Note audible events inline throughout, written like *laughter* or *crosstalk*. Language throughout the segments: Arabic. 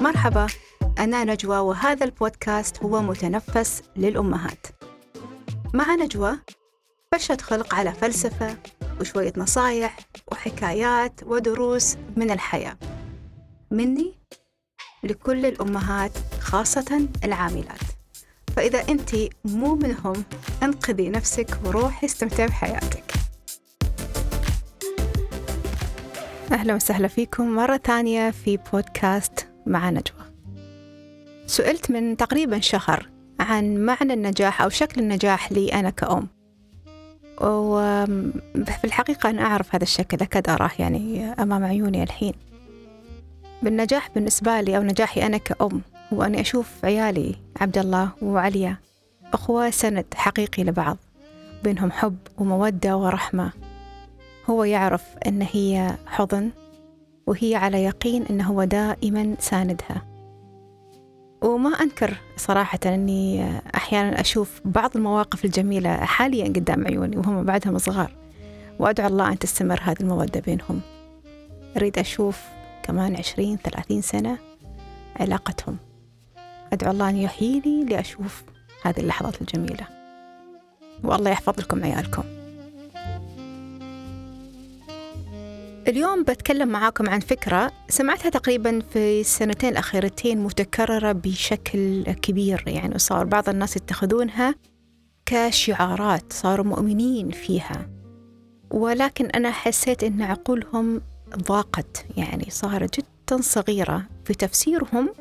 مرحبا أنا نجوى وهذا البودكاست هو متنفس للأمهات. مع نجوى فرشة خلق على فلسفة وشوية نصايح وحكايات ودروس من الحياة. مني لكل الأمهات خاصة العاملات. فإذا أنت مو منهم انقذي نفسك وروحي استمتعي بحياتك. أهلا وسهلا فيكم مرة ثانية في بودكاست مع نجوى. سئلت من تقريبا شهر عن معنى النجاح أو شكل النجاح لي أنا كأم. وفي الحقيقة أنا أعرف هذا الشكل أكاد أراه يعني أمام عيوني الحين. بالنجاح بالنسبة لي أو نجاحي أنا كأم هو أني أشوف عيالي عبد الله وعليا أخوة سند حقيقي لبعض بينهم حب ومودة ورحمة. هو يعرف أن هي حضن وهي على يقين أنه هو دائما ساندها. وما أنكر صراحة أني أحيانا أشوف بعض المواقف الجميلة حاليا قدام عيوني وهم بعدهم صغار وأدعو الله أن تستمر هذه المودة بينهم. أريد أشوف كمان عشرين ثلاثين سنة علاقتهم. أدعو الله أن يحييني لأشوف هذه اللحظات الجميلة. والله يحفظ لكم عيالكم. اليوم بتكلم معاكم عن فكرة سمعتها تقريبا في السنتين الأخيرتين متكررة بشكل كبير يعني صار بعض الناس يتخذونها كشعارات صاروا مؤمنين فيها. ولكن أنا حسيت أن عقولهم ضاقت يعني صارت جدا صغيرة في تفسيرهم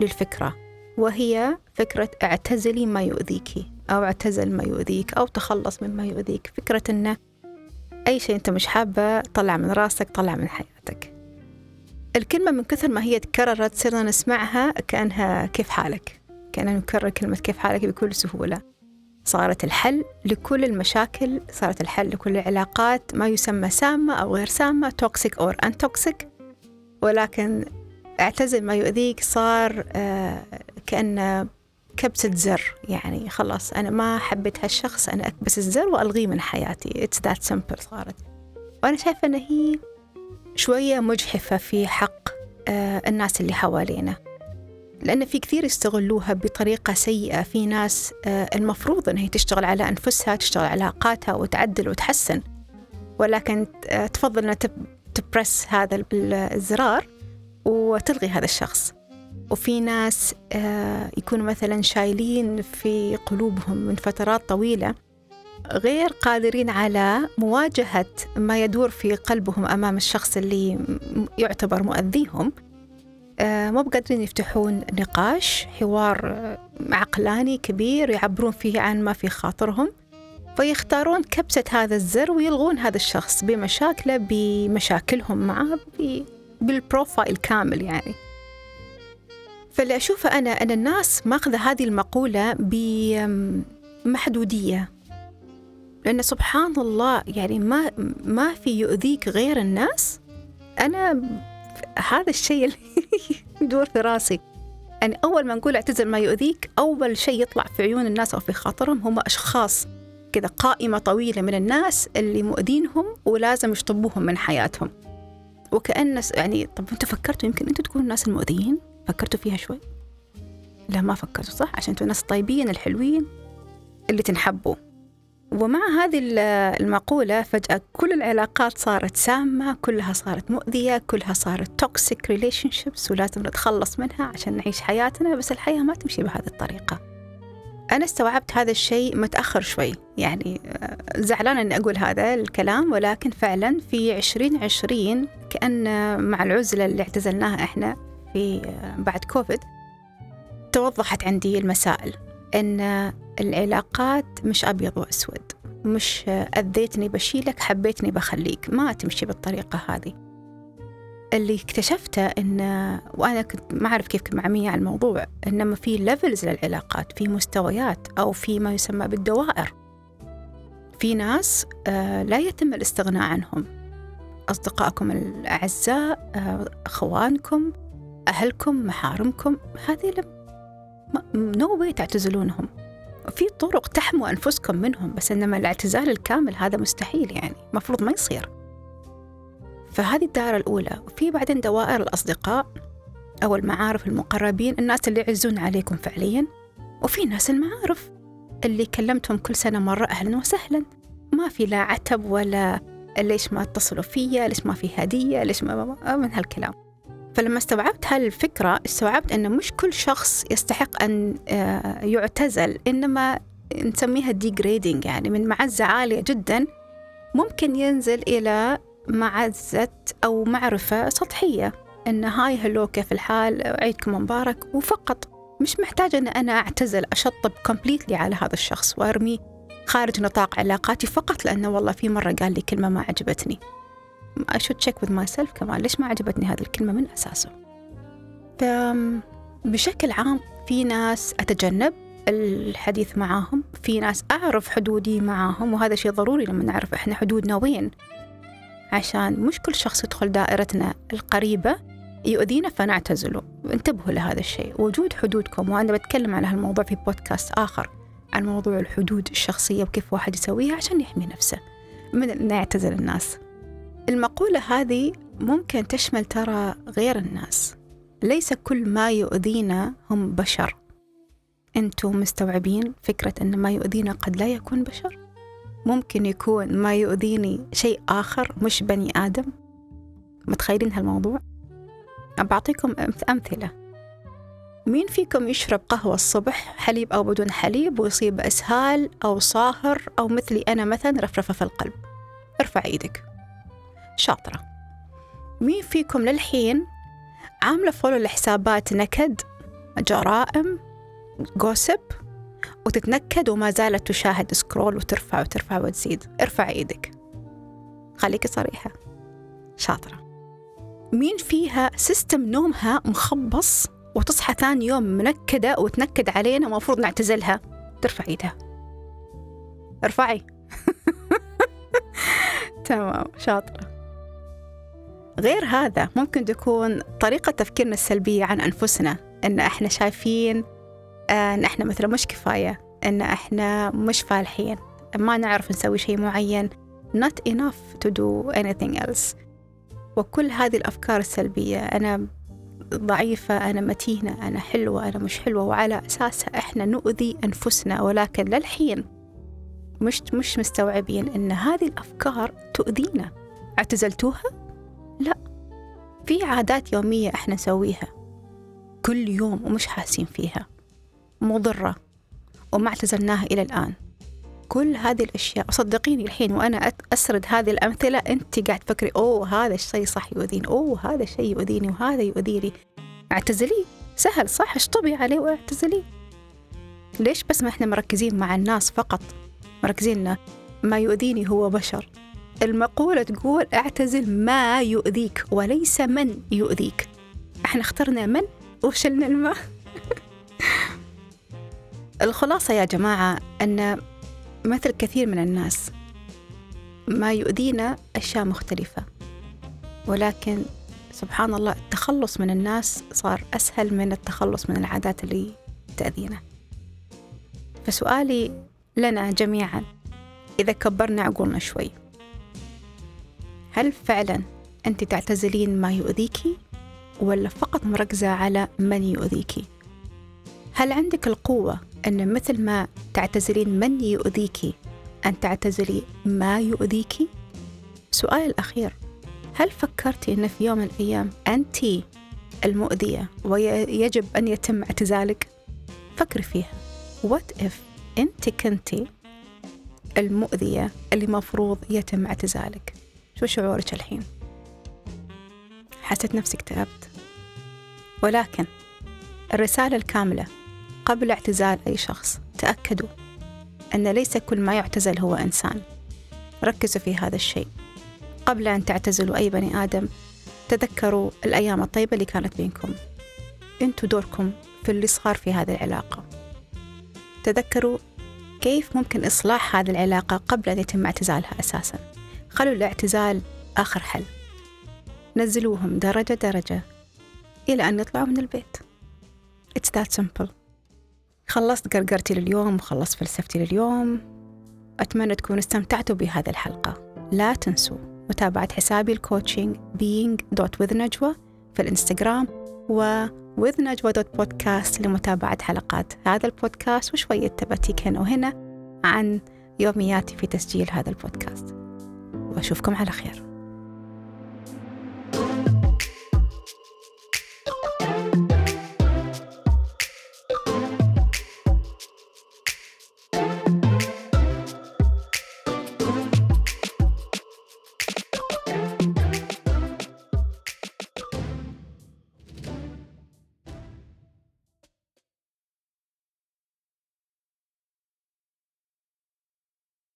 للفكرة وهي فكرة اعتزلي ما يؤذيك أو اعتزل ما يؤذيك أو تخلص مما يؤذيك. فكرة أنه أي شيء أنت مش حابة طلع من راسك طلع من حياتك. الكلمة من كثر ما هي تكررت صرنا نسمعها كأنها كيف حالك؟ كأننا نكرر كلمة كيف حالك بكل سهولة. صارت الحل لكل المشاكل صارت الحل لكل العلاقات ما يسمى سامة أو غير سامة toxic أو un-toxic ولكن اعتزل ما يؤذيك صار آه كبسة زر يعني خلاص أنا ما حبيت هالشخص أنا أكبس الزر وألغيه من حياتي. It's that simple صارت. وأنا شايفة أن هي شوية مجحفة في حق آه الناس اللي حوالينا. لأن في كثير يستغلوها بطريقة سيئة. في ناس آه المفروض أنها تشتغل على أنفسها تشتغل على علاقاتها وتعدل وتحسن. ولكن آه تفضل أنها تبرس هذا الزرار وتلغي هذا الشخص. وفي ناس يكونوا مثلا شايلين في قلوبهم من فترات طويلة غير قادرين على مواجهة ما يدور في قلبهم أمام الشخص اللي يعتبر مؤذيهم. مو بقادرين يفتحون نقاش حوار عقلاني كبير يعبرون فيه عن ما في خاطرهم فيختارون كبسة هذا الزر ويلغون هذا الشخص بمشاكله بمشاكلهم معه بالبروفايل كامل يعني. فاللي أشوفه أنا أن الناس ماخذة هذه المقولة بمحدودية لأن سبحان الله يعني ما ما في يؤذيك غير الناس. أنا هذا الشيء اللي *laughs* يدور في راسي. يعني أول ما نقول اعتزل ما يؤذيك أول شيء يطلع في عيون الناس أو في خاطرهم هم أشخاص كذا قائمة طويلة من الناس اللي مؤذينهم ولازم يشطبوهم من حياتهم. وكأن يعني طب أنتوا فكرتوا يمكن أنتوا تكونوا الناس المؤذيين؟ فكرتوا فيها شوي؟ لا ما فكرتوا صح؟ عشان أنتوا الناس الطيبين الحلوين اللي تنحبوا. ومع هذه المقولة فجأة كل العلاقات صارت سامة كلها صارت مؤذية كلها صارت toxic relationships ولازم نتخلص منها عشان نعيش حياتنا بس الحياة ما تمشي بهذه الطريقة. أنا استوعبت هذا الشيء متأخر شوي يعني زعلانة أني أقول هذا الكلام ولكن فعلا في عشرين عشرين كأن مع العزلة اللي اعتزلناها إحنا في بعد كوفيد توضحت عندي المسائل أن العلاقات مش أبيض وأسود مش أذيتني بشيلك حبيتني بخليك ما تمشي بالطريقة هذه. اللي اكتشفته أن وأنا كنت ما أعرف كيف كنت معمية على الموضوع إنما في levels للعلاقات في مستويات أو في ما يسمى بالدوائر. في ناس لا يتم الاستغناء عنهم. أصدقائكم الأعزاء أخوانكم أهلكم محارمكم هذه no way تعتزلونهم. في طرق تحموا أنفسكم منهم بس إنما الاعتزال الكامل هذا مستحيل يعني مفروض ما يصير. فهذه الدائرة الأولى. وفي بعدين دوائر الأصدقاء أو المعارف المقربين الناس اللي يعزون عليكم فعليا وفي ناس المعارف اللي كلمتهم كل سنة مرة أهلا وسهلا. ما في لا عتب ولا ليش ما اتصلوا فيا ليش ما في هدية ليش ما من هالكلام. فلما استوعبت هالفكرة استوعبت أن مش كل شخص يستحق أن آه، يعتزل إنما نسميها ديجريدنج يعني من معزة عالية جدا ممكن ينزل إلى معزة أو معرفة سطحية إن هاي هلو كيف الحال عيدكم مبارك وفقط مش محتاجة أن أنا أعتزل أشطب كومبليتلي على هذا الشخص وأرميه خارج نطاق علاقاتي فقط لأنه والله في مرة قال لي كلمة ما عجبتني. I should check with myself كمان ليش ما عجبتني هذه الكلمة من أساسه. بشكل عام في ناس أتجنب الحديث معاهم في ناس أعرف حدودي معاهم وهذا شيء ضروري لما نعرف إحنا حدودنا وين. عشان مش كل شخص يدخل دائرتنا القريبة يؤذينا فنعتزله. انتبهوا لهذا الشيء. وجود حدودكم وأنا بتكلم عن هالموضوع في بودكاست آخر عن موضوع الحدود الشخصية وكيف واحد يسويها عشان يحمي نفسه. من أن يعتزل الناس. المقولة هذه ممكن تشمل ترى غير الناس. ليس كل ما يؤذينا هم بشر. أنتم مستوعبين فكرة أن ما يؤذينا قد لا يكون بشر؟ ممكن يكون ما يؤذيني شيء آخر مش بني آدم؟ متخيلين هالموضوع؟ بعطيكم أمثلة. مين فيكم يشرب قهوة الصبح؟ حليب أو بدون حليب ويصيب إسهال أو صاهر أو مثلي أنا مثلا رفرفة في القلب. ارفع إيدك. شاطرة. مين فيكم للحين؟ عاملة فولو لحسابات نكد جرائم gossip وتتنكد وما زالت تشاهد scroll وترفع وترفع وتزيد. ارفع إيدك. خليكي صريحة. شاطرة. مين فيها system نومها مخبص وتصحى ثاني يوم منكدة وتنكد علينا ومفروض نعتزلها؟ ترفع ايدها. ارفعي. *laughs* تمام. شاطرة. غير هذا ممكن تكون طريقة تفكيرنا السلبية عن أنفسنا إن إحنا شايفين آه، إن إحنا مثلا مش كفاية إن إحنا مش فالحين ما نعرف نسوي شيء معين not enough to do anything else وكل هذه الأفكار السلبية أنا ضعيفة أنا متينة أنا حلوة أنا مش حلوة وعلى أساسها إحنا نؤذي أنفسنا ولكن للحين مش مش مستوعبين إن هذه الأفكار تؤذينا اعتزلتوها؟ لا في عادات يومية إحنا نسويها كل يوم ومش حاسين فيها مضرة وما اعتزلناها إلى الآن. كل هذه الأشياء صدقيني الحين وأنا أسرد هذه الأمثلة أنت قاعد تفكري أوه هذا الشيء صح يؤذيني أوه هذا الشيء يؤذيني وهذا يؤذيني. اعتزليه سهل صح اشطبي عليه واعتزليه ليش بس ما إحنا مركزين مع الناس فقط؟ مركزين ما يؤذيني هو بشر. المقولة تقول اعتزل ما يؤذيك وليس من يؤذيك. إحنا اخترنا من؟ وشلنا الماء *laughs* الخلاصة يا جماعة أن مثل كثير من الناس ما يؤذينا أشياء مختلفة. ولكن سبحان الله التخلص من الناس صار أسهل من التخلص من العادات اللي تأذينا. فسؤالي لنا جميعا إذا كبرنا عقولنا شوي هل فعلا أنت تعتزلين ما يؤذيكي ولا فقط مركزة على من يؤذيكي هل عندك القوة أن مثل ما تعتزلين من يؤذيكي أن تعتزلي ما يؤذيكي؟ سؤال الأخير هل فكرتي أن في يوم من الأيام أنت المؤذية ويجب أن يتم اعتزالك؟ فكري فيها What if أنت كنتي المؤذية اللي مفروض يتم اعتزالك شو شعورك الحين؟ حسيت نفسك تعبت. ولكن الرسالة الكاملة قبل اعتزال أي شخص تأكدوا أن ليس كل ما يعتزل هو إنسان. ركزوا في هذا الشيء. قبل أن تعتزلوا أي بني آدم تذكروا الأيام الطيبة اللي كانت بينكم. أنتوا دوركم في اللي صار في هذه العلاقة. تذكروا كيف ممكن إصلاح هذه العلاقة قبل أن يتم اعتزالها أساسا. خلوا الاعتزال آخر حل. نزلوهم درجة درجة إلى أن يطلعوا من البيت. It's that simple. خلصت قرقرتي لليوم وخلصت فلسفتي لليوم. أتمنى تكونوا استمتعتوا بهذه الحلقة. لا تنسوا متابعة حسابي ال coaching نجوى في الإنستغرام و with نجوى dot podcast لمتابعة حلقات هذا البودكاست وشوية tidbits هنا وهنا عن يومياتي في تسجيل هذا البودكاست. وأشوفكم على خير.